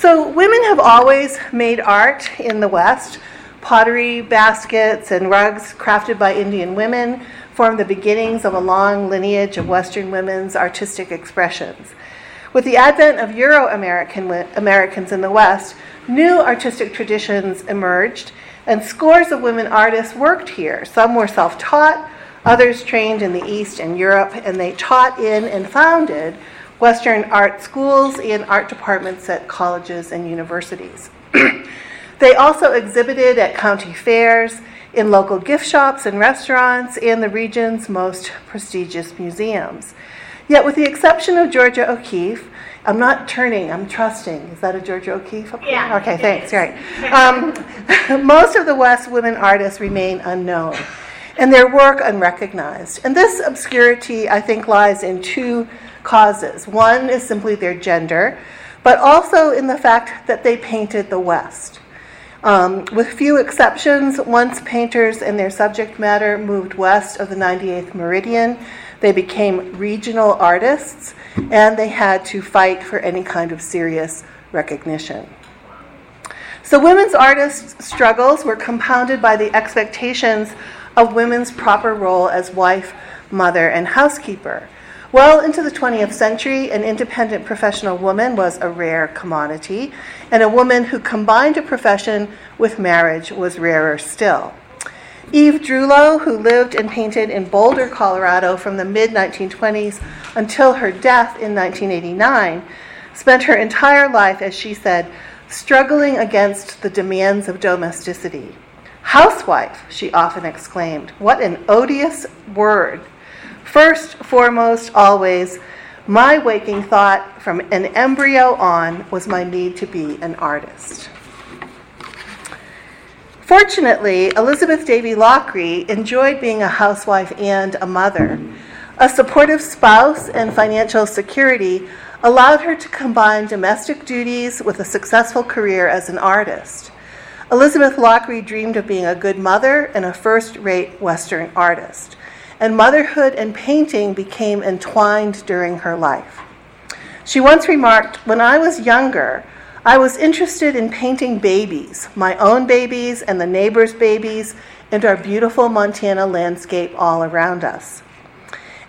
So, women have always made art in the West. Pottery, baskets, and rugs crafted by Indian women form the beginnings of a long lineage of Western women's artistic expressions. With the advent of Euro Americans in the West, new artistic traditions emerged, and scores of women artists worked here. Some were self taught, others trained in the East and Europe, and they taught in and founded Western art schools and art departments at colleges and universities. they also exhibited at county fairs, in local gift shops and restaurants, and the region's most prestigious museums. Yet, with the exception of Georgia O'Keeffe, I'm not turning, I'm trusting. Is that a Georgia O'Keeffe? Yeah. Okay, thanks. Right. Um, most of the West women artists remain unknown and their work unrecognized. And this obscurity, I think, lies in two causes. One is simply their gender, but also in the fact that they painted the West. Um, with few exceptions, once painters and their subject matter moved west of the 98th meridian, they became regional artists and they had to fight for any kind of serious recognition. So, women's artists' struggles were compounded by the expectations of women's proper role as wife, mother, and housekeeper. Well into the 20th century, an independent professional woman was a rare commodity, and a woman who combined a profession with marriage was rarer still. Eve Drewelowe, who lived and painted in Boulder, Colorado from the mid 1920s until her death in 1989, spent her entire life, as she said, struggling against the demands of domesticity. Housewife, she often exclaimed. What an odious word First, foremost, always, my waking thought from an embryo on was my need to be an artist. Fortunately, Elizabeth Davey Lochrie enjoyed being a housewife and a mother. A supportive spouse and financial security allowed her to combine domestic duties with a successful career as an artist. Elizabeth Lochrie dreamed of being a good mother and a first rate Western artist and motherhood and painting became entwined during her life. She once remarked, When I was younger, I was interested in painting babies, my own babies and the neighbors' babies, and our beautiful Montana landscape all around us.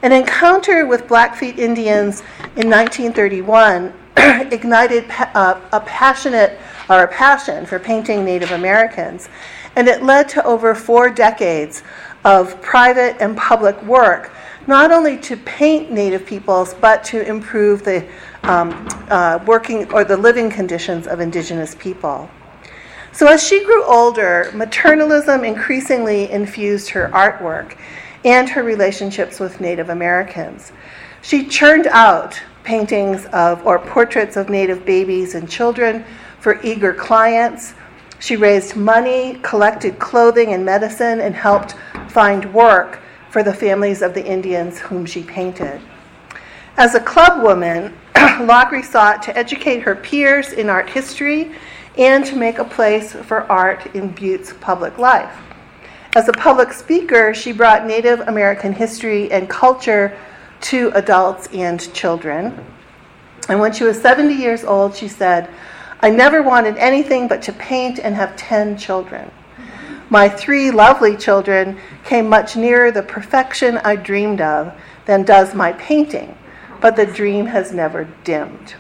An encounter with Blackfeet Indians in 1931 ignited uh, a passionate or a passion for painting Native Americans, and it led to over four decades of private and public work, not only to paint Native peoples, but to improve the um, uh, working or the living conditions of Indigenous people. So, as she grew older, maternalism increasingly infused her artwork and her relationships with Native Americans. She churned out paintings of or portraits of Native babies and children for eager clients she raised money, collected clothing and medicine, and helped find work for the families of the Indians whom she painted. As a club woman, Lochrie sought to educate her peers in art history and to make a place for art in Butte's public life. As a public speaker, she brought Native American history and culture to adults and children. And when she was 70 years old, she said, I never wanted anything but to paint and have 10 children. My three lovely children came much nearer the perfection I dreamed of than does my painting, but the dream has never dimmed.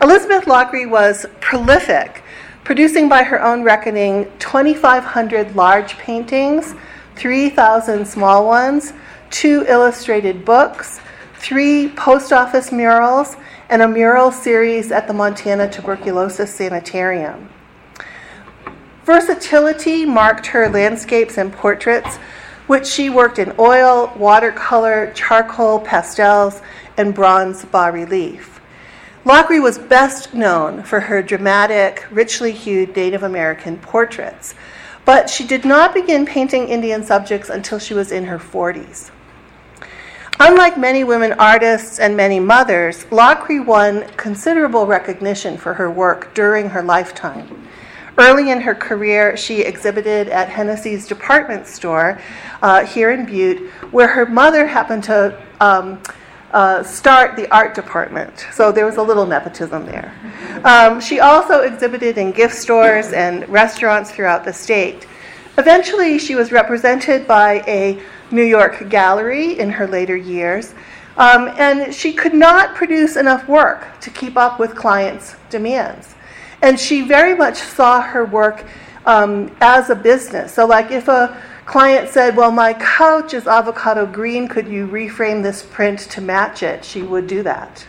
Elizabeth Lochrie was prolific, producing by her own reckoning 2,500 large paintings, 3,000 small ones, two illustrated books, three post office murals, and a mural series at the Montana Tuberculosis Sanitarium. Versatility marked her landscapes and portraits, which she worked in oil, watercolor, charcoal, pastels, and bronze bas relief. Lochrie was best known for her dramatic, richly hued Native American portraits, but she did not begin painting Indian subjects until she was in her 40s. Unlike many women artists and many mothers, Lochrie won considerable recognition for her work during her lifetime. Early in her career, she exhibited at Hennessy's department store uh, here in Butte, where her mother happened to um, uh, start the art department. So there was a little nepotism there. Um, she also exhibited in gift stores and restaurants throughout the state. Eventually, she was represented by a New York gallery in her later years, um, and she could not produce enough work to keep up with clients' demands. And she very much saw her work um, as a business. So, like if a client said, Well, my couch is avocado green, could you reframe this print to match it? She would do that.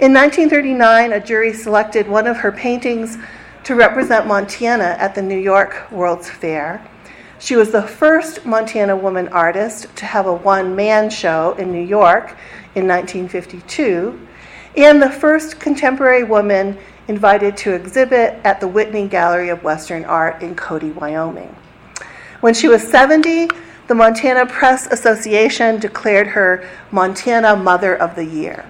In 1939, a jury selected one of her paintings to represent Montana at the New York World's Fair. She was the first Montana woman artist to have a one man show in New York in 1952, and the first contemporary woman invited to exhibit at the Whitney Gallery of Western Art in Cody, Wyoming. When she was 70, the Montana Press Association declared her Montana Mother of the Year.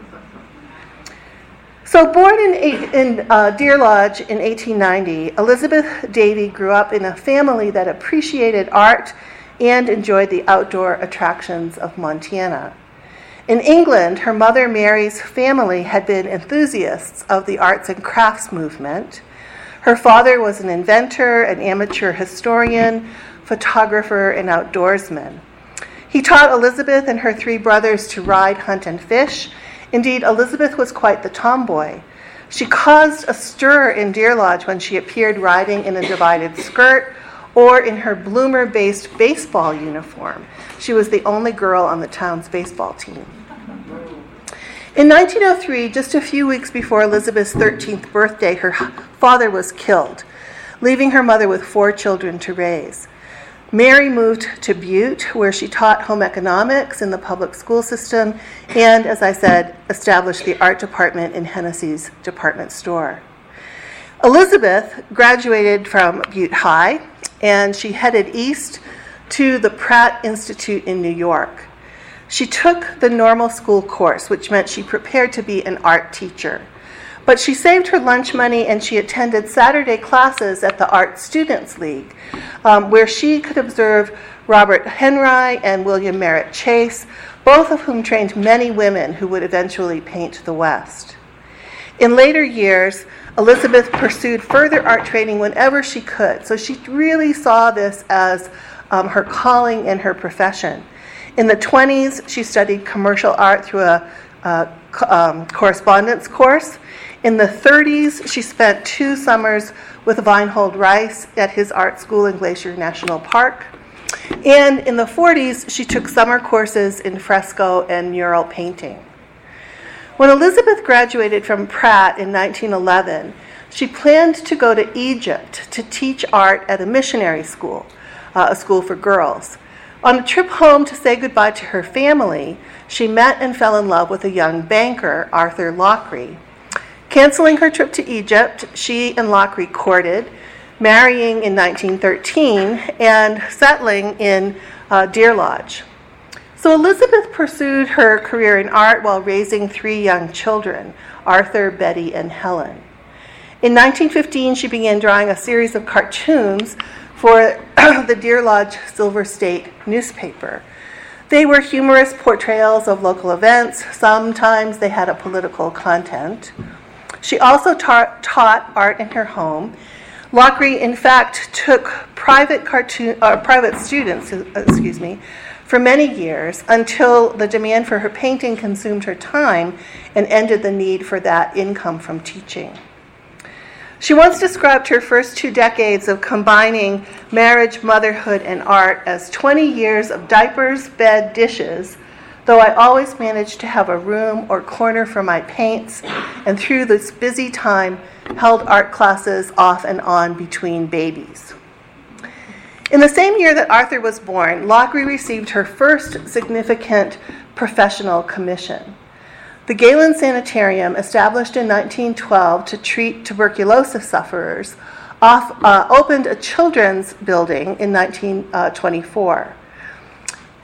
So, born in, in uh, Deer Lodge in 1890, Elizabeth Davey grew up in a family that appreciated art and enjoyed the outdoor attractions of Montana. In England, her mother Mary's family had been enthusiasts of the arts and crafts movement. Her father was an inventor, an amateur historian, photographer, and outdoorsman. He taught Elizabeth and her three brothers to ride, hunt, and fish. Indeed, Elizabeth was quite the tomboy. She caused a stir in Deer Lodge when she appeared riding in a divided skirt or in her bloomer based baseball uniform. She was the only girl on the town's baseball team. In 1903, just a few weeks before Elizabeth's 13th birthday, her father was killed, leaving her mother with four children to raise. Mary moved to Butte, where she taught home economics in the public school system and, as I said, established the art department in Hennessy's department store. Elizabeth graduated from Butte High and she headed east to the Pratt Institute in New York. She took the normal school course, which meant she prepared to be an art teacher. But she saved her lunch money and she attended Saturday classes at the Art Students League, um, where she could observe Robert Henri and William Merritt Chase, both of whom trained many women who would eventually paint the West. In later years, Elizabeth pursued further art training whenever she could, so she really saw this as um, her calling and her profession. In the 20s, she studied commercial art through a, a um, correspondence course. In the 30s, she spent two summers with Winold Reiss at his art school in Glacier National Park. And in the 40s, she took summer courses in fresco and mural painting. When Elizabeth graduated from Pratt in 1911, she planned to go to Egypt to teach art at a missionary school, uh, a school for girls. On a trip home to say goodbye to her family, she met and fell in love with a young banker, Arthur Lochrie. Canceling her trip to Egypt, she and Locke courted, marrying in 1913 and settling in uh, Deer Lodge. So Elizabeth pursued her career in art while raising three young children Arthur, Betty, and Helen. In 1915, she began drawing a series of cartoons for the Deer Lodge Silver State newspaper. They were humorous portrayals of local events, sometimes they had a political content. She also ta- taught art in her home. Lochrie, in fact, took private cartoon, uh, private students, uh, excuse me, for many years until the demand for her painting consumed her time and ended the need for that income from teaching. She once described her first two decades of combining marriage, motherhood, and art as 20 years of diapers, bed, dishes, though I always managed to have a room or corner for my paints, and through this busy time, held art classes off and on between babies. In the same year that Arthur was born, Lochrie received her first significant professional commission. The Galen Sanitarium, established in 1912 to treat tuberculosis sufferers, off, uh, opened a children's building in 1924.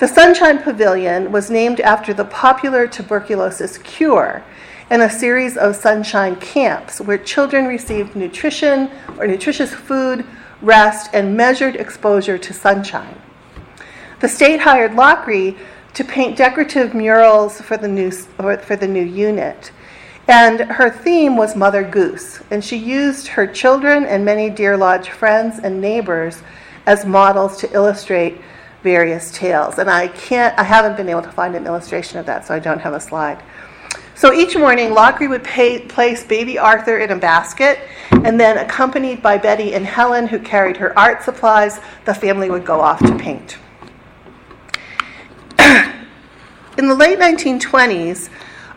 The Sunshine Pavilion was named after the popular tuberculosis cure and a series of sunshine camps where children received nutrition or nutritious food, rest, and measured exposure to sunshine. The state hired Lochrie to paint decorative murals for the new, for the new unit. And her theme was Mother Goose, and she used her children and many Deer Lodge friends and neighbors as models to illustrate various tales. And I can't, I haven't been able to find an illustration of that, so I don't have a slide. So each morning, Lochrie would pay, place baby Arthur in a basket, and then, accompanied by Betty and Helen, who carried her art supplies, the family would go off to paint. in the late 1920s,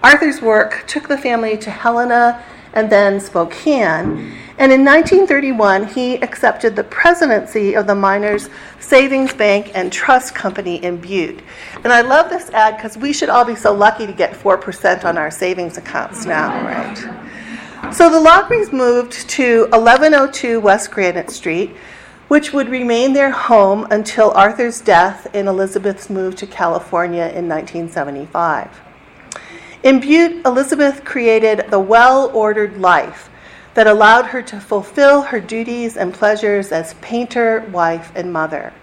Arthur's work took the family to Helena and then Spokane. And in 1931, he accepted the presidency of the Miners Savings Bank and Trust Company in Butte. And I love this ad because we should all be so lucky to get 4% on our savings accounts now, right? So the Lochries moved to 1102 West Granite Street, which would remain their home until Arthur's death and Elizabeth's move to California in 1975. In Butte, Elizabeth created the well ordered life that allowed her to fulfill her duties and pleasures as painter, wife, and mother.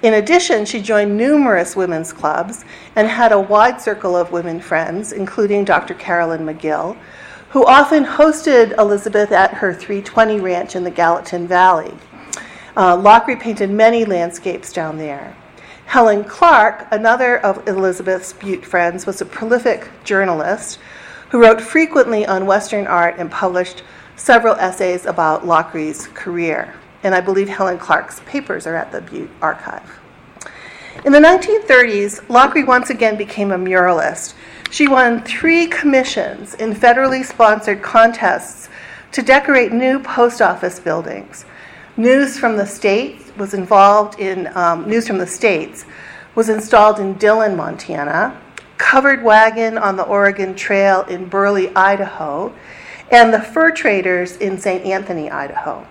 In addition, she joined numerous women's clubs and had a wide circle of women friends, including Dr. Caroline McGill, who often hosted Elizabeth at her 320 ranch in the Gallatin Valley. Uh, Lochrie painted many landscapes down there. Helen Clark, another of Elizabeth's Butte friends, was a prolific journalist who wrote frequently on Western art and published several essays about Lochrie's career. And I believe Helen Clark's papers are at the Butte Archive. In the 1930s, Lochrie once again became a muralist. She won three commissions in federally sponsored contests to decorate new post office buildings. News from the States was involved in um, News from the States was installed in Dillon, Montana, Covered Wagon on the Oregon Trail in Burley, Idaho, and the fur traders in St. Anthony, Idaho.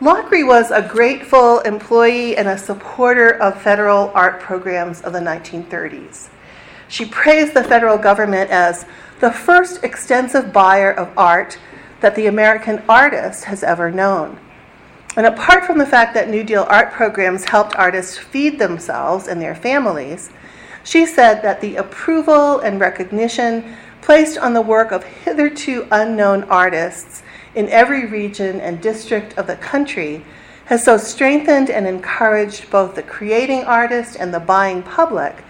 Lochrie was a grateful employee and a supporter of federal art programs of the 1930s. She praised the federal government as the first extensive buyer of art that the American artist has ever known. And apart from the fact that New Deal art programs helped artists feed themselves and their families, she said that the approval and recognition placed on the work of hitherto unknown artists in every region and district of the country has so strengthened and encouraged both the creating artist and the buying public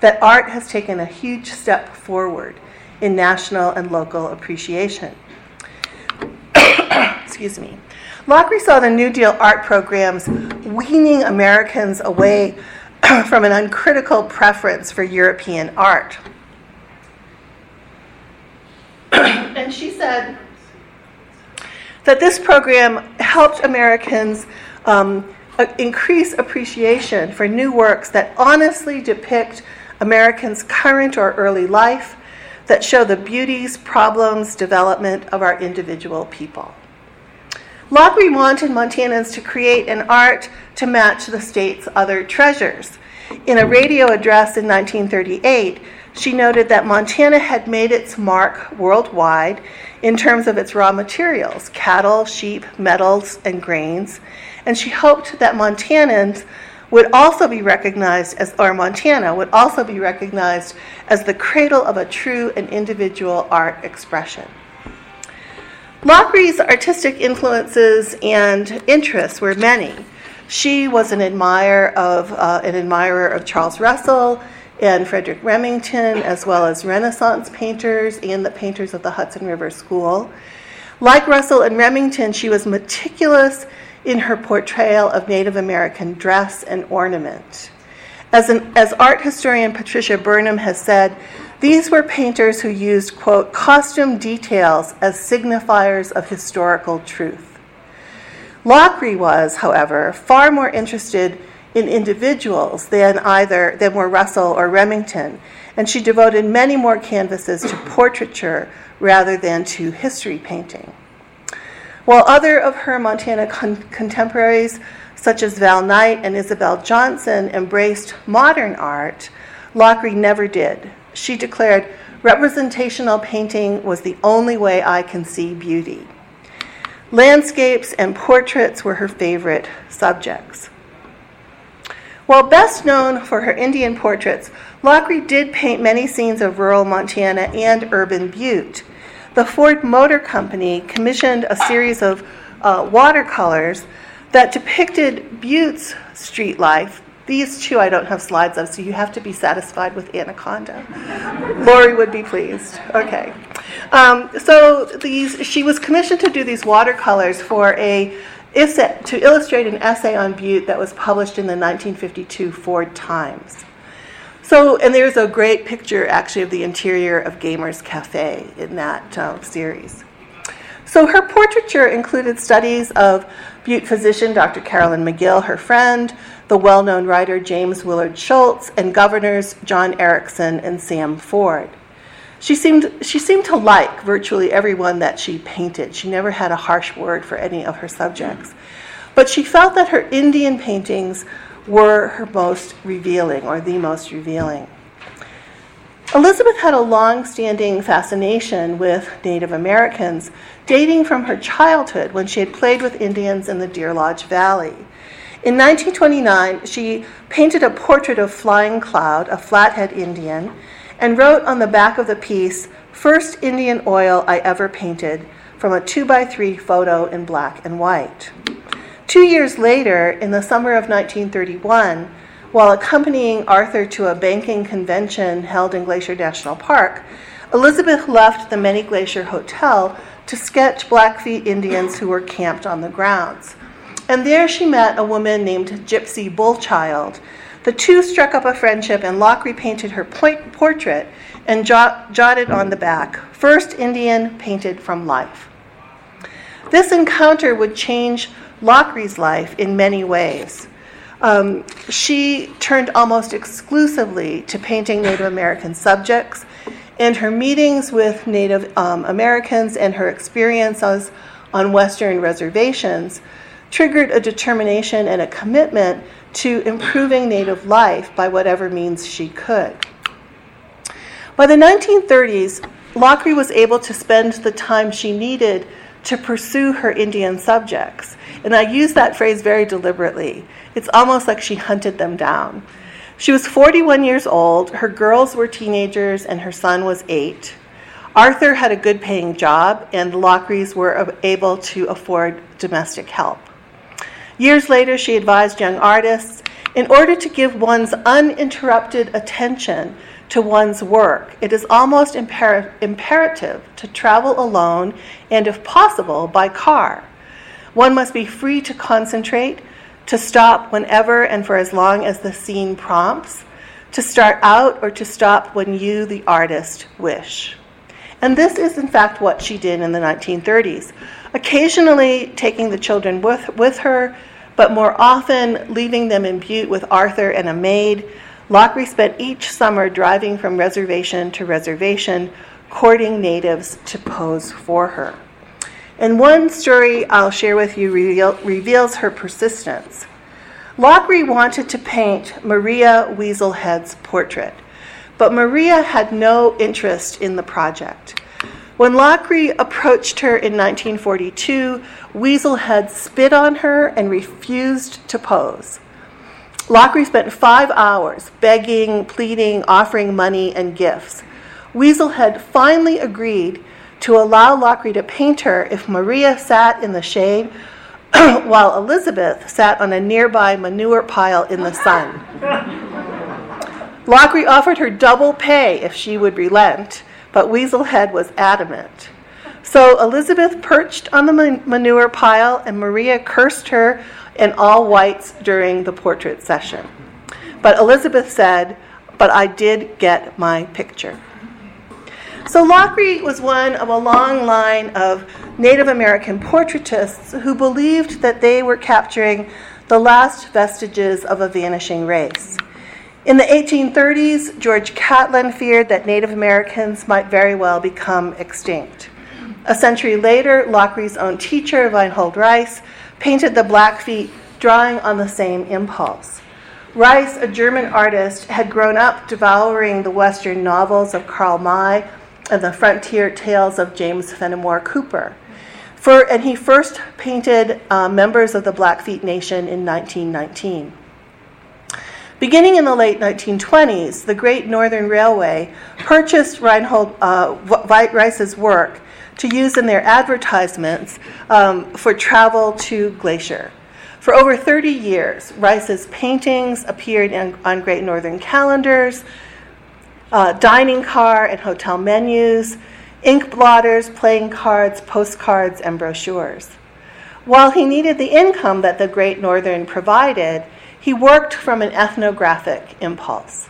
that art has taken a huge step forward in national and local appreciation. Excuse me. Lochrie saw the New Deal art programs weaning Americans away from an uncritical preference for European art. and she said that this program helped Americans um, increase appreciation for new works that honestly depict Americans' current or early life, that show the beauties, problems, development of our individual people. Lochrie wanted Montanans to create an art to match the state's other treasures. In a radio address in 1938, she noted that Montana had made its mark worldwide in terms of its raw materials cattle, sheep, metals, and grains. And she hoped that Montanans would also be recognized as, or Montana would also be recognized as the cradle of a true and individual art expression. Lochrie's artistic influences and interests were many. She was an admirer of uh, an admirer of Charles Russell and Frederick Remington, as well as Renaissance painters and the painters of the Hudson River School. Like Russell and Remington, she was meticulous in her portrayal of Native American dress and ornament. As, an, as art historian Patricia Burnham has said, these were painters who used, quote, costume details as signifiers of historical truth. Lochrie was, however, far more interested in individuals than either than were Russell or Remington, and she devoted many more canvases to portraiture rather than to history painting. While other of her Montana con- contemporaries, such as Val Knight and Isabel Johnson, embraced modern art, Lochrie never did. She declared, representational painting was the only way I can see beauty. Landscapes and portraits were her favorite subjects. While best known for her Indian portraits, Lochrie did paint many scenes of rural Montana and urban Butte. The Ford Motor Company commissioned a series of uh, watercolors that depicted Butte's street life. These two I don't have slides of, so you have to be satisfied with Anaconda. Lori would be pleased. Okay. Um, so these, she was commissioned to do these watercolors for a to illustrate an essay on Butte that was published in the 1952 Ford Times. So, and there's a great picture actually of the interior of Gamer's Cafe in that uh, series. So, her portraiture included studies of Butte physician Dr. Caroline McGill, her friend, the well known writer James Willard Schultz, and governors John Erickson and Sam Ford. She seemed, she seemed to like virtually everyone that she painted. She never had a harsh word for any of her subjects. But she felt that her Indian paintings were her most revealing, or the most revealing. Elizabeth had a long standing fascination with Native Americans, dating from her childhood when she had played with Indians in the Deer Lodge Valley. In 1929, she painted a portrait of Flying Cloud, a Flathead Indian, and wrote on the back of the piece, First Indian oil I ever painted, from a 2x3 photo in black and white. Two years later, in the summer of 1931, while accompanying Arthur to a banking convention held in Glacier National Park, Elizabeth left the Many Glacier Hotel to sketch Blackfeet Indians who were camped on the grounds. And there she met a woman named Gypsy Bullchild, the two struck up a friendship, and Lochrie painted her portrait and jot- jotted on the back First Indian painted from life. This encounter would change Lochrie's life in many ways. Um, she turned almost exclusively to painting Native American subjects, and her meetings with Native um, Americans and her experiences on Western reservations triggered a determination and a commitment to improving Native life by whatever means she could. By the 1930s, Lochrie was able to spend the time she needed to pursue her Indian subjects. And I use that phrase very deliberately. It's almost like she hunted them down. She was 41 years old, her girls were teenagers, and her son was eight. Arthur had a good paying job, and the Lochries were able to afford domestic help. Years later, she advised young artists in order to give one's uninterrupted attention to one's work, it is almost imper- imperative to travel alone and, if possible, by car. One must be free to concentrate, to stop whenever and for as long as the scene prompts, to start out or to stop when you, the artist, wish. And this is, in fact, what she did in the 1930s occasionally taking the children with, with her, but more often leaving them in Butte with Arthur and a maid. Lochrie spent each summer driving from reservation to reservation, courting natives to pose for her. And one story I'll share with you reveal, reveals her persistence. Lochrie wanted to paint Maria Weaselhead's portrait, but Maria had no interest in the project. When Lochrie approached her in 1942, Weaselhead spit on her and refused to pose. Lochrie spent five hours begging, pleading, offering money and gifts. Weaselhead finally agreed to allow Lochrie to paint her if Maria sat in the shade while Elizabeth sat on a nearby manure pile in the sun. Lochrie offered her double pay if she would relent but Weaselhead was adamant. So Elizabeth perched on the manure pile, and Maria cursed her in all whites during the portrait session. But Elizabeth said, But I did get my picture. So Lochrie was one of a long line of Native American portraitists who believed that they were capturing the last vestiges of a vanishing race. In the 1830s, George Catlin feared that Native Americans might very well become extinct. A century later, Lochrie's own teacher, Winold Reiss, painted the Blackfeet, drawing on the same impulse. Reiss, a German artist, had grown up devouring the Western novels of Karl May and the frontier tales of James Fenimore Cooper. For, and he first painted uh, members of the Blackfeet Nation in 1919. Beginning in the late 1920s, the Great Northern Railway purchased Reinhold uh, Reiss's work to use in their advertisements um, for travel to Glacier. For over 30 years, Reiss's paintings appeared in, on Great Northern calendars, uh, dining car and hotel menus, ink blotters, playing cards, postcards, and brochures. While he needed the income that the Great Northern provided, he worked from an ethnographic impulse.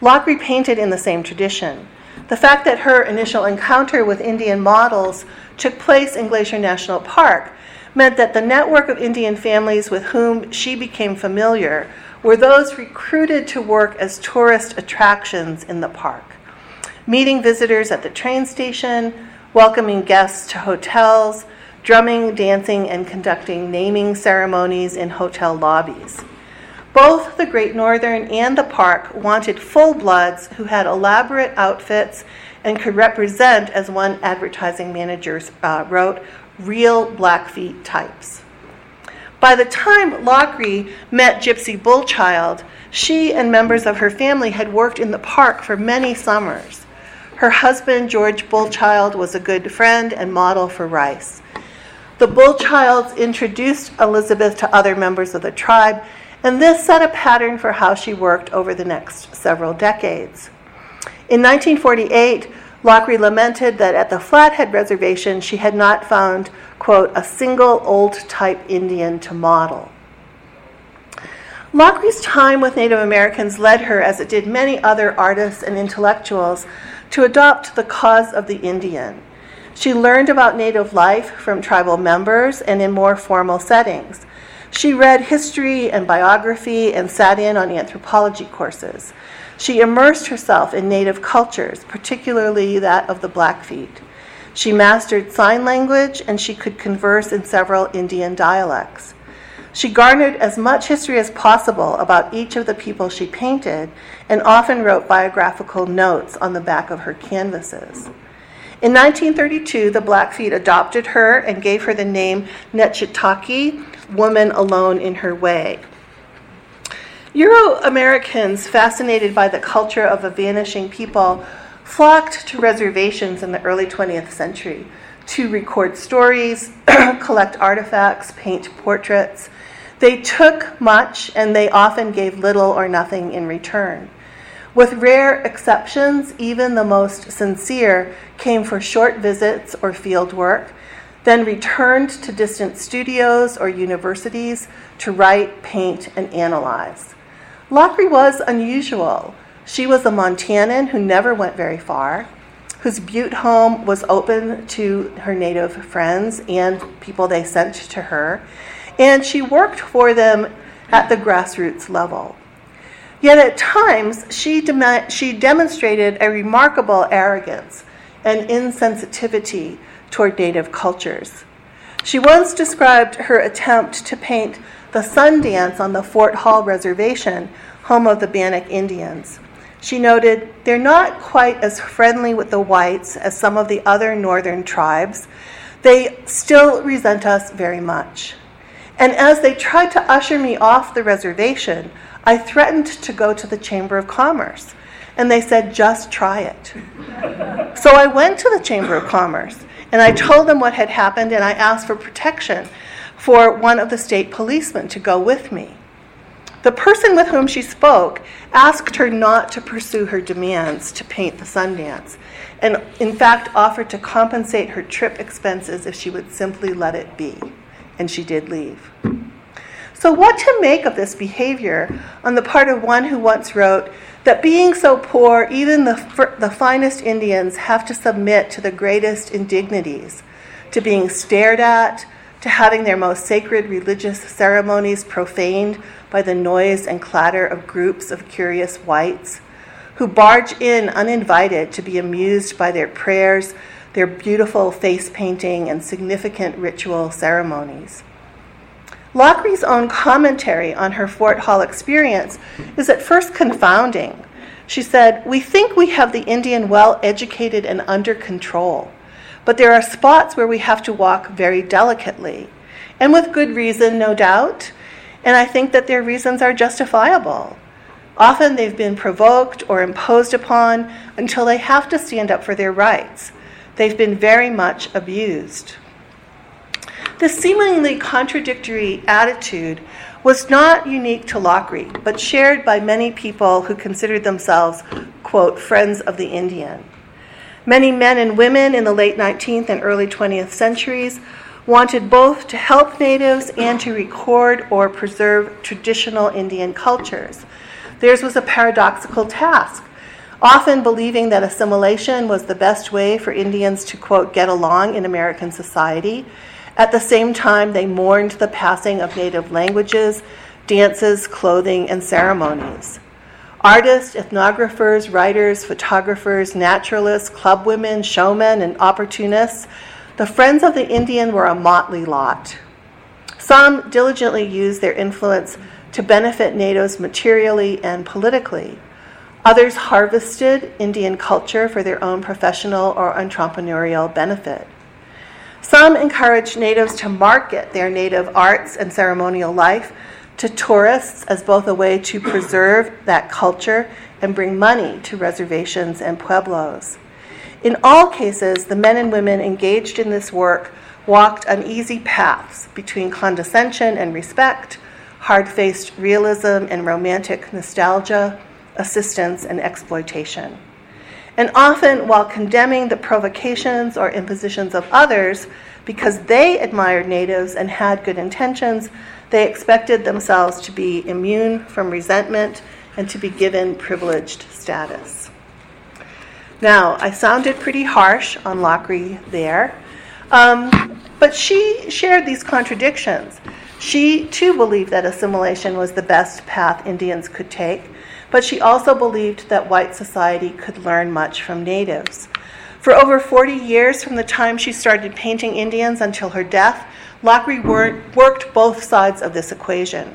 Lochrie painted in the same tradition. The fact that her initial encounter with Indian models took place in Glacier National Park meant that the network of Indian families with whom she became familiar were those recruited to work as tourist attractions in the park, meeting visitors at the train station, welcoming guests to hotels, drumming, dancing, and conducting naming ceremonies in hotel lobbies. Both the Great Northern and the park wanted full bloods who had elaborate outfits and could represent, as one advertising manager uh, wrote, real Blackfeet types. By the time Lochrie met Gypsy Bullchild, she and members of her family had worked in the park for many summers. Her husband, George Bullchild, was a good friend and model for Reiss. The Bullchilds introduced Elizabeth to other members of the tribe and this set a pattern for how she worked over the next several decades. In 1948, Lochrie lamented that at the Flathead Reservation she had not found, quote, a single old type Indian to model. Lochrie's time with Native Americans led her, as it did many other artists and intellectuals, to adopt the cause of the Indian. She learned about Native life from tribal members and in more formal settings. She read history and biography and sat in on anthropology courses. She immersed herself in native cultures, particularly that of the Blackfeet. She mastered sign language and she could converse in several Indian dialects. She garnered as much history as possible about each of the people she painted and often wrote biographical notes on the back of her canvases. In 1932, the Blackfeet adopted her and gave her the name Nechitaki, woman alone in her way. Euro Americans, fascinated by the culture of a vanishing people, flocked to reservations in the early 20th century to record stories, collect artifacts, paint portraits. They took much and they often gave little or nothing in return. With rare exceptions, even the most sincere came for short visits or field work, then returned to distant studios or universities to write, paint, and analyze. Lochrie was unusual. She was a Montanan who never went very far, whose Butte home was open to her native friends and people they sent to her, and she worked for them at the grassroots level. Yet at times, she, dem- she demonstrated a remarkable arrogance and insensitivity toward Native cultures. She once described her attempt to paint the sun dance on the Fort Hall Reservation, home of the Bannock Indians. She noted, They're not quite as friendly with the whites as some of the other northern tribes. They still resent us very much. And as they tried to usher me off the reservation, I threatened to go to the Chamber of Commerce. And they said, just try it. so I went to the Chamber of Commerce and I told them what had happened, and I asked for protection for one of the state policemen to go with me. The person with whom she spoke asked her not to pursue her demands to paint the Sundance, and in fact offered to compensate her trip expenses if she would simply let it be. And she did leave. So, what to make of this behavior on the part of one who once wrote, that being so poor, even the, the finest Indians have to submit to the greatest indignities, to being stared at, to having their most sacred religious ceremonies profaned by the noise and clatter of groups of curious whites, who barge in uninvited to be amused by their prayers, their beautiful face painting, and significant ritual ceremonies. Lochrie's own commentary on her Fort Hall experience is at first confounding. She said, We think we have the Indian well educated and under control, but there are spots where we have to walk very delicately, and with good reason, no doubt. And I think that their reasons are justifiable. Often they've been provoked or imposed upon until they have to stand up for their rights. They've been very much abused. This seemingly contradictory attitude was not unique to Lochrie, but shared by many people who considered themselves, quote, friends of the Indian. Many men and women in the late 19th and early 20th centuries wanted both to help natives and to record or preserve traditional Indian cultures. Theirs was a paradoxical task, often believing that assimilation was the best way for Indians to, quote, get along in American society. At the same time, they mourned the passing of native languages, dances, clothing, and ceremonies. Artists, ethnographers, writers, photographers, naturalists, clubwomen, showmen, and opportunists the Friends of the Indian were a motley lot. Some diligently used their influence to benefit natives materially and politically. Others harvested Indian culture for their own professional or entrepreneurial benefit. Some encourage natives to market their native arts and ceremonial life to tourists as both a way to preserve that culture and bring money to reservations and pueblos. In all cases, the men and women engaged in this work walked uneasy paths between condescension and respect, hard faced realism and romantic nostalgia, assistance and exploitation. And often, while condemning the provocations or impositions of others because they admired natives and had good intentions, they expected themselves to be immune from resentment and to be given privileged status. Now, I sounded pretty harsh on Lochrie there, um, but she shared these contradictions. She too believed that assimilation was the best path Indians could take, but she also believed that white society could learn much from natives. For over 40 years, from the time she started painting Indians until her death, Lochrie worked both sides of this equation.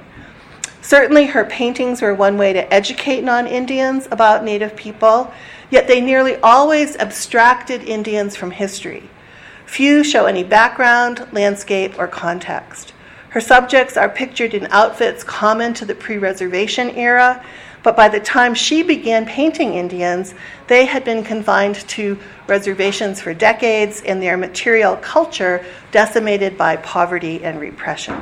Certainly, her paintings were one way to educate non Indians about Native people, yet they nearly always abstracted Indians from history. Few show any background, landscape, or context. Her subjects are pictured in outfits common to the pre reservation era, but by the time she began painting Indians, they had been confined to reservations for decades and their material culture decimated by poverty and repression.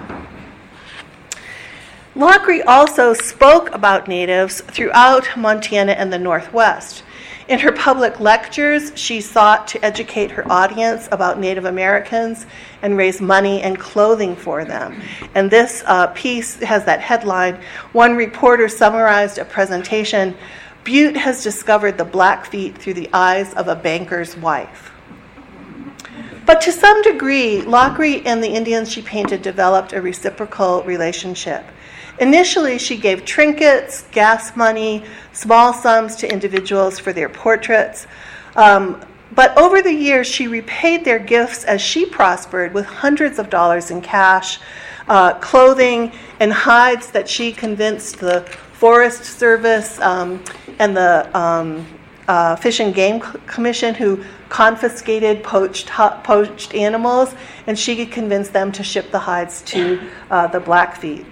Lochrie also spoke about natives throughout Montana and the Northwest. In her public lectures, she sought to educate her audience about Native Americans and raise money and clothing for them. And this uh, piece has that headline One reporter summarized a presentation Butte has discovered the Blackfeet through the eyes of a banker's wife. But to some degree, Lochrie and the Indians she painted developed a reciprocal relationship. Initially, she gave trinkets, gas money, small sums to individuals for their portraits. Um, but over the years, she repaid their gifts as she prospered with hundreds of dollars in cash, uh, clothing, and hides that she convinced the Forest Service um, and the um, uh, Fish and Game Commission, who confiscated poached, poached animals, and she could convince them to ship the hides to uh, the Blackfeet.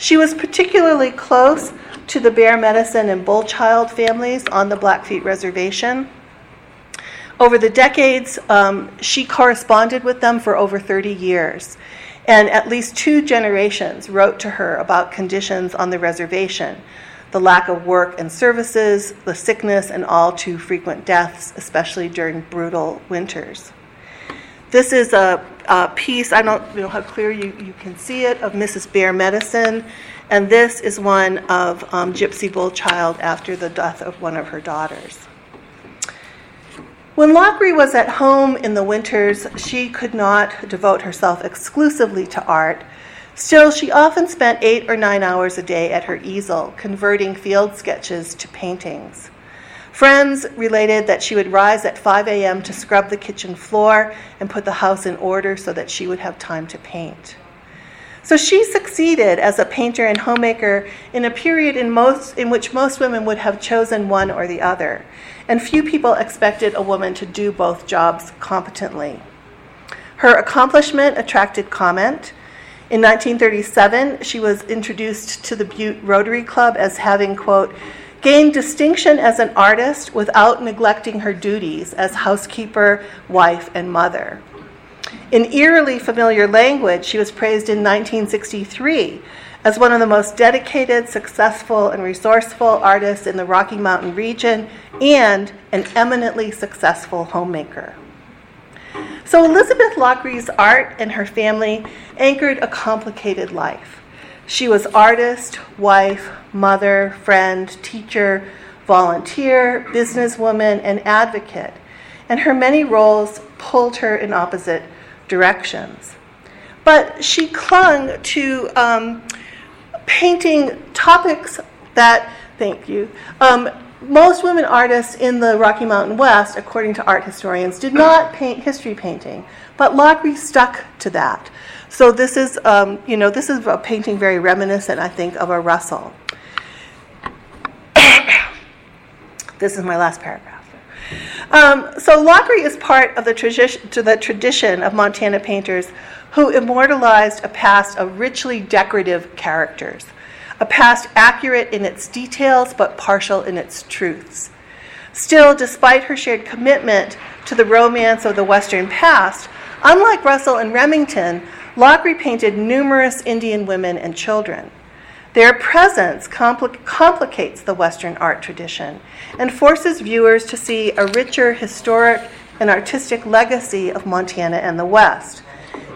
She was particularly close to the Bear Medicine and Bull Child families on the Blackfeet Reservation. Over the decades, um, she corresponded with them for over 30 years, and at least two generations wrote to her about conditions on the reservation the lack of work and services, the sickness, and all too frequent deaths, especially during brutal winters. This is a, a piece, I don't know how clear you, you can see it, of Mrs. Bear Medicine. And this is one of um, Gypsy Bullchild after the death of one of her daughters. When Lochrie was at home in the winters, she could not devote herself exclusively to art. Still, she often spent eight or nine hours a day at her easel, converting field sketches to paintings. Friends related that she would rise at 5 a.m. to scrub the kitchen floor and put the house in order so that she would have time to paint. So she succeeded as a painter and homemaker in a period in, most, in which most women would have chosen one or the other, and few people expected a woman to do both jobs competently. Her accomplishment attracted comment. In 1937, she was introduced to the Butte Rotary Club as having, quote, gained distinction as an artist without neglecting her duties as housekeeper, wife, and mother. In eerily familiar language, she was praised in 1963 as one of the most dedicated, successful, and resourceful artists in the Rocky Mountain region and an eminently successful homemaker. So, Elizabeth Lochrie's art and her family anchored a complicated life. She was artist, wife, mother, friend, teacher, volunteer, businesswoman, and advocate, and her many roles pulled her in opposite directions. But she clung to um, painting topics that, thank you, um, most women artists in the Rocky Mountain West, according to art historians, did not paint history painting, but Lochrie stuck to that. So this is, um, you know, this is a painting very reminiscent, I think, of a Russell. this is my last paragraph. Um, so Lochrie is part of the, tradi- to the tradition of Montana painters who immortalized a past of richly decorative characters, a past accurate in its details but partial in its truths. Still, despite her shared commitment to the romance of the Western past, unlike Russell and Remington, Lochrie painted numerous Indian women and children. Their presence compl- complicates the Western art tradition and forces viewers to see a richer historic and artistic legacy of Montana and the West.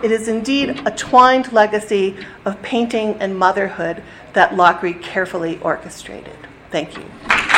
It is indeed a twined legacy of painting and motherhood that Lochrie carefully orchestrated. Thank you.